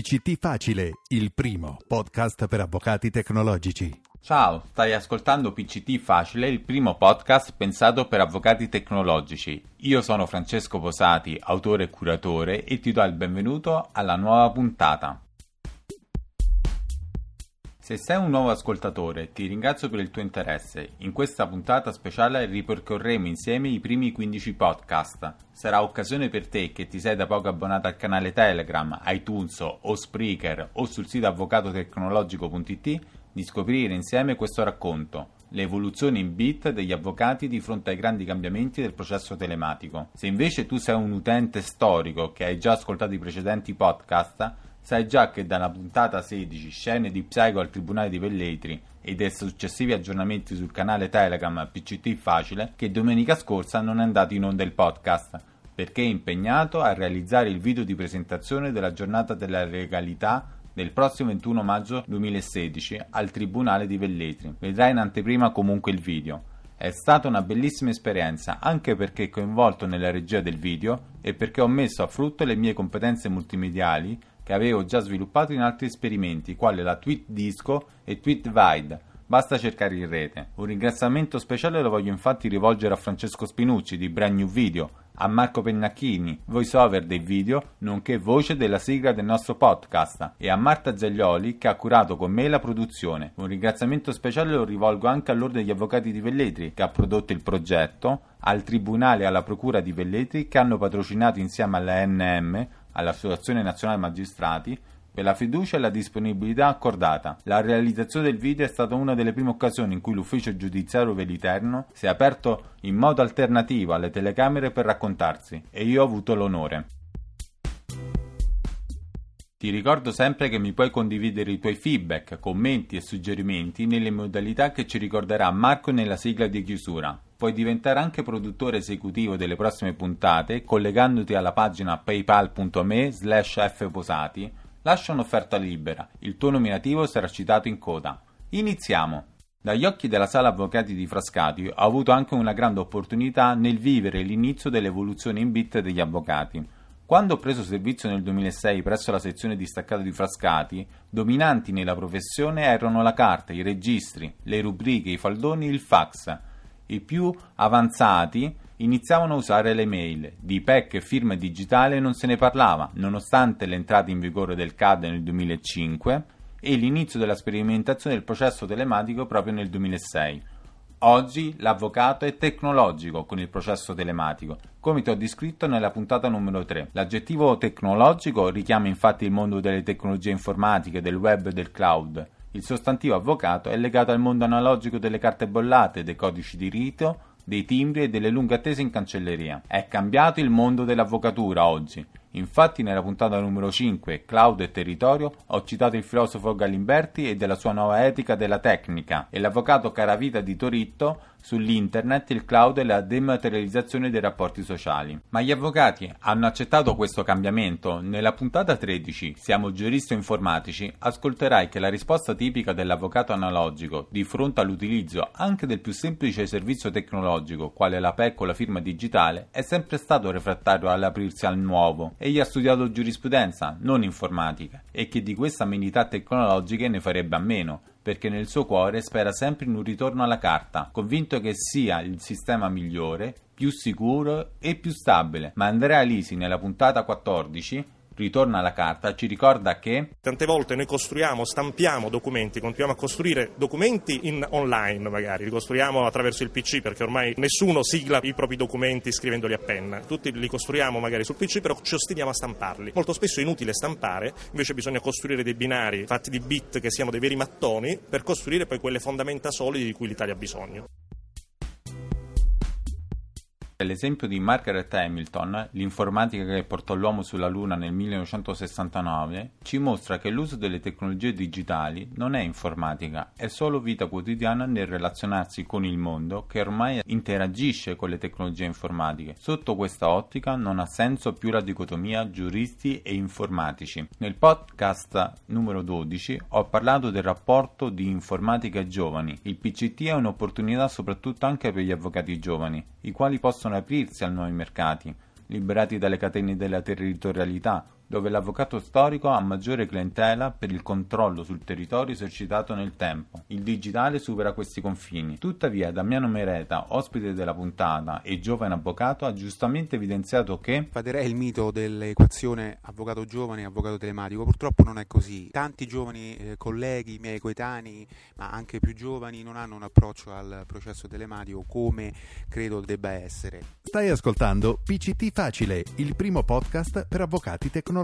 PCT Facile, il primo podcast per avvocati tecnologici. Ciao, stai ascoltando PCT Facile, il primo podcast pensato per avvocati tecnologici. Io sono Francesco Posati, autore e curatore, e ti do il benvenuto alla nuova puntata. Se sei un nuovo ascoltatore, ti ringrazio per il tuo interesse. In questa puntata speciale ripercorreremo insieme i primi 15 podcast. Sarà occasione per te che ti sei da poco abbonato al canale Telegram, iTunes o Spreaker o sul sito avvocatotecnologico.it di scoprire insieme questo racconto, le evoluzioni in bit degli avvocati di fronte ai grandi cambiamenti del processo telematico. Se invece tu sei un utente storico che hai già ascoltato i precedenti podcast, Sai già che dalla puntata 16 scene di Psycho al Tribunale di Velletri e dai successivi aggiornamenti sul canale Telegram PCT Facile che domenica scorsa non è andato in onda il podcast perché è impegnato a realizzare il video di presentazione della giornata della legalità del prossimo 21 maggio 2016 al Tribunale di Velletri. Vedrai in anteprima comunque il video. È stata una bellissima esperienza anche perché coinvolto nella regia del video e perché ho messo a frutto le mie competenze multimediali che avevo già sviluppato in altri esperimenti, quali la Tweet Disco e Tweet Vide. Basta cercare in rete. Un ringraziamento speciale lo voglio infatti rivolgere a Francesco Spinucci di Brand New Video, a Marco Pennacchini, voiceover dei video, nonché voce della sigla del nostro podcast, e a Marta Zaglioli che ha curato con me la produzione. Un ringraziamento speciale lo rivolgo anche all'Ordine degli Avvocati di Velletri che ha prodotto il progetto, al Tribunale e alla Procura di Velletri che hanno patrocinato insieme alla NM all'Associazione Nazionale Magistrati per la fiducia e la disponibilità accordata. La realizzazione del video è stata una delle prime occasioni in cui l'ufficio giudiziario veliterno si è aperto in modo alternativo alle telecamere per raccontarsi e io ho avuto l'onore. Ti ricordo sempre che mi puoi condividere i tuoi feedback, commenti e suggerimenti nelle modalità che ci ricorderà Marco nella sigla di chiusura. Puoi diventare anche produttore esecutivo delle prossime puntate collegandoti alla pagina paypal.me slash fposati. Lascia un'offerta libera, il tuo nominativo sarà citato in coda. Iniziamo! Dagli occhi della sala avvocati di Frascati ho avuto anche una grande opportunità nel vivere l'inizio dell'evoluzione in bit degli avvocati. Quando ho preso servizio nel 2006 presso la sezione distaccata di Frascati, dominanti nella professione erano la carta, i registri, le rubriche, i faldoni il fax i più avanzati iniziavano a usare le mail. Di PEC e firma digitale non se ne parlava, nonostante l'entrata in vigore del CAD nel 2005 e l'inizio della sperimentazione del processo telematico proprio nel 2006. Oggi l'avvocato è tecnologico con il processo telematico, come ti ho descritto nella puntata numero 3. L'aggettivo tecnologico richiama infatti il mondo delle tecnologie informatiche, del web e del cloud il sostantivo avvocato è legato al mondo analogico delle carte bollate, dei codici di rito, dei timbri e delle lunghe attese in cancelleria. È cambiato il mondo dell'avvocatura oggi. Infatti nella puntata numero 5, Cloud e Territorio, ho citato il filosofo Galimberti e della sua nuova etica della tecnica e l'avvocato Caravita di Toritto sull'internet, il cloud e la dematerializzazione dei rapporti sociali. Ma gli avvocati hanno accettato questo cambiamento? Nella puntata 13, Siamo giuristi informatici, ascolterai che la risposta tipica dell'avvocato analogico di fronte all'utilizzo anche del più semplice servizio tecnologico, quale la PEC o la firma digitale, è sempre stato refrattario all'aprirsi al nuovo. Egli ha studiato giurisprudenza, non informatica, e che di queste amenità tecnologiche ne farebbe a meno, perché nel suo cuore spera sempre in un ritorno alla carta, convinto che sia il sistema migliore, più sicuro e più stabile. Ma Andrea Lisi nella puntata 14 ritorna alla carta, ci ricorda che tante volte noi costruiamo, stampiamo documenti, continuiamo a costruire documenti in online magari, li costruiamo attraverso il PC perché ormai nessuno sigla i propri documenti scrivendoli a penna, tutti li costruiamo magari sul PC però ci ostiniamo a stamparli. Molto spesso è inutile stampare, invece bisogna costruire dei binari fatti di bit che siano dei veri mattoni per costruire poi quelle fondamenta solide di cui l'Italia ha bisogno. L'esempio di Margaret Hamilton, l'informatica che portò l'uomo sulla Luna nel 1969, ci mostra che l'uso delle tecnologie digitali non è informatica, è solo vita quotidiana nel relazionarsi con il mondo che ormai interagisce con le tecnologie informatiche. Sotto questa ottica non ha senso più la dicotomia giuristi e informatici. Nel podcast numero 12 ho parlato del rapporto di informatica giovani. Il PCT è un'opportunità soprattutto anche per gli avvocati giovani, i quali possono aprirsi a nuovi mercati, liberati dalle catene della territorialità, dove l'avvocato storico ha maggiore clientela per il controllo sul territorio esercitato nel tempo. Il digitale supera questi confini. Tuttavia, Damiano Mereta, ospite della puntata e giovane avvocato, ha giustamente evidenziato che Sfaderei il mito dell'equazione avvocato giovane e avvocato telematico. Purtroppo non è così. Tanti giovani eh, colleghi, miei coetanei, ma anche più giovani, non hanno un approccio al processo telematico come credo debba essere. Stai ascoltando PCT Facile, il primo podcast per avvocati tecnologici.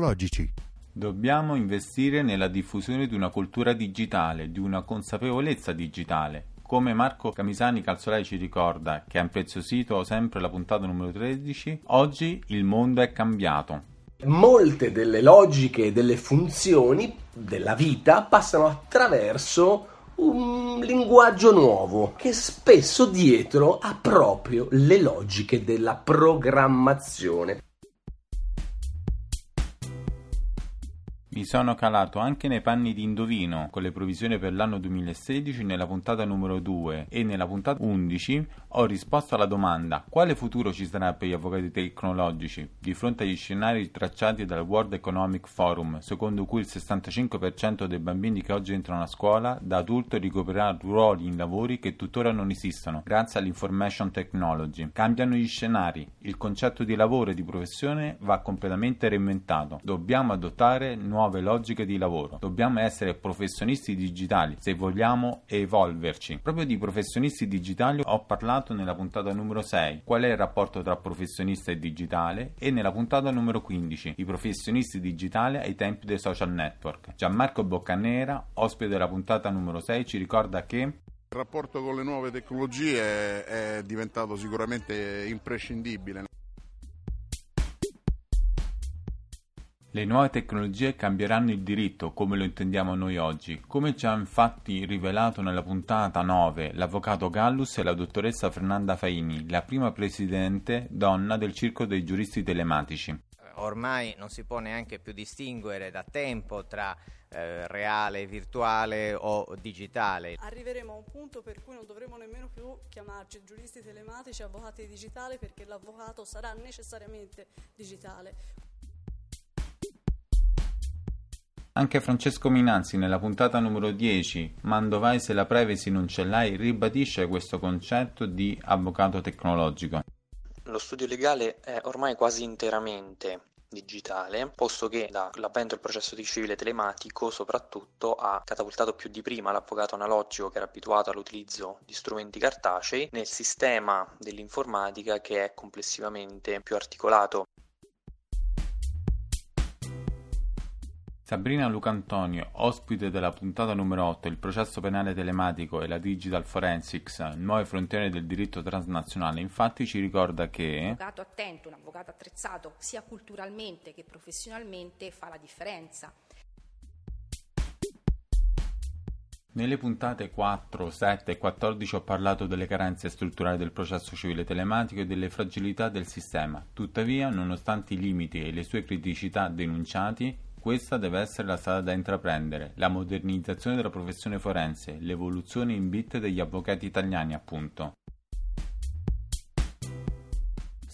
Dobbiamo investire nella diffusione di una cultura digitale, di una consapevolezza digitale. Come Marco Camisani Calzolai ci ricorda, che ha impreziosito sempre la puntata numero 13, oggi il mondo è cambiato. Molte delle logiche e delle funzioni della vita passano attraverso un linguaggio nuovo che spesso dietro ha proprio le logiche della programmazione. Mi sono calato anche nei panni di Indovino con le provvisioni per l'anno 2016 nella puntata numero 2 e nella puntata 11 ho risposto alla domanda quale futuro ci sarà per gli avvocati tecnologici di fronte agli scenari tracciati dal World Economic Forum secondo cui il 65% dei bambini che oggi entrano a scuola da adulto ricoprirà ruoli in lavori che tuttora non esistono grazie all'information technology. Cambiano gli scenari, il concetto di lavoro e di professione va completamente reinventato. Dobbiamo adottare nuove nuove logiche di lavoro. Dobbiamo essere professionisti digitali se vogliamo evolverci. Proprio di professionisti digitali ho parlato nella puntata numero 6, qual è il rapporto tra professionista e digitale, e nella puntata numero 15, i professionisti digitali ai tempi dei social network. Gianmarco Boccanera, ospite della puntata numero 6, ci ricorda che il rapporto con le nuove tecnologie è diventato sicuramente imprescindibile. Le nuove tecnologie cambieranno il diritto come lo intendiamo noi oggi, come ci ha infatti rivelato nella puntata 9 l'avvocato Gallus e la dottoressa Fernanda Faini, la prima presidente donna del Circo dei Giuristi Telematici. Ormai non si può neanche più distinguere da tempo tra eh, reale, virtuale o digitale. Arriveremo a un punto per cui non dovremo nemmeno più chiamarci giuristi telematici, avvocati digitali, perché l'avvocato sarà necessariamente digitale. Anche Francesco Minanzi nella puntata numero 10, Mandovai se la privacy non ce l'hai, ribadisce questo concetto di avvocato tecnologico. Lo studio legale è ormai quasi interamente digitale, posto che l'avvento del processo di civile telematico soprattutto ha catapultato più di prima l'avvocato analogico che era abituato all'utilizzo di strumenti cartacei nel sistema dell'informatica che è complessivamente più articolato. Sabrina Lucantonio, ospite della puntata numero 8, il processo penale telematico e la digital forensics, nuove frontiere del diritto transnazionale, infatti ci ricorda che... Un avvocato attento, un avvocato attrezzato, sia culturalmente che professionalmente, fa la differenza. Nelle puntate 4, 7 e 14 ho parlato delle carenze strutturali del processo civile telematico e delle fragilità del sistema. Tuttavia, nonostante i limiti e le sue criticità denunciati, questa deve essere la strada da intraprendere, la modernizzazione della professione forense, l'evoluzione in bit degli avvocati italiani, appunto.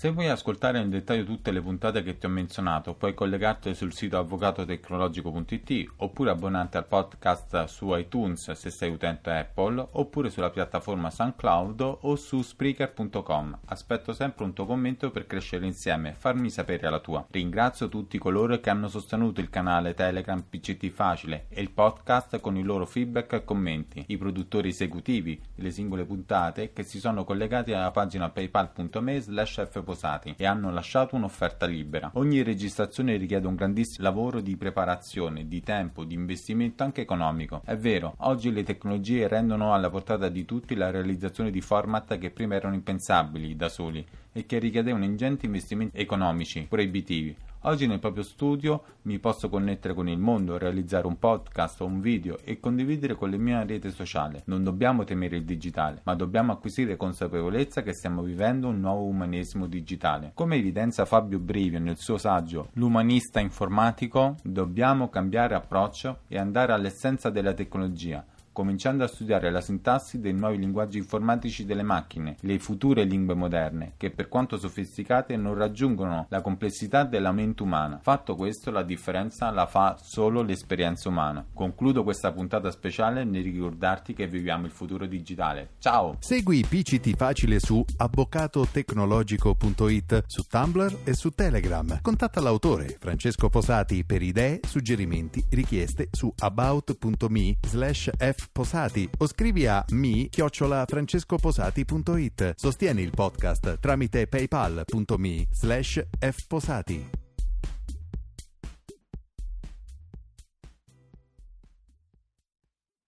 Se vuoi ascoltare in dettaglio tutte le puntate che ti ho menzionato, puoi collegarti sul sito avvocatotecnologico.it oppure abbonarti al podcast su iTunes se sei utente Apple oppure sulla piattaforma SoundCloud o su Spreaker.com. Aspetto sempre un tuo commento per crescere insieme farmi sapere la tua. Ringrazio tutti coloro che hanno sostenuto il canale Telegram PCT Facile e il podcast con i loro feedback e commenti, i produttori esecutivi delle singole puntate che si sono collegati alla pagina paypal.me slash fposati e hanno lasciato un'offerta libera. Ogni registrazione richiede un grandissimo lavoro di preparazione, di tempo, di investimento anche economico. È vero, oggi le tecnologie rendono alla portata di tutti la realizzazione di format che prima erano impensabili da soli e che richiedevano ingenti investimenti economici proibitivi. Oggi nel proprio studio mi posso connettere con il mondo, realizzare un podcast o un video e condividere con le mie reti sociali. Non dobbiamo temere il digitale, ma dobbiamo acquisire consapevolezza che stiamo vivendo un nuovo umanesimo digitale. Come evidenzia Fabio Brivio nel suo saggio L'umanista informatico, dobbiamo cambiare approccio e andare all'essenza della tecnologia cominciando a studiare la sintassi dei nuovi linguaggi informatici delle macchine, le future lingue moderne, che per quanto sofisticate non raggiungono la complessità della mente umana. Fatto questo, la differenza la fa solo l'esperienza umana. Concludo questa puntata speciale nel ricordarti che viviamo il futuro digitale. Ciao! Segui PCT Facile su avvocatotecnologico.it, su Tumblr e su Telegram. Contatta l'autore Francesco Posati per idee, suggerimenti, richieste su about.me slash fposati o scrivi a mi francescoposati.it. Sostieni il podcast tramite paypal.me slash fposati.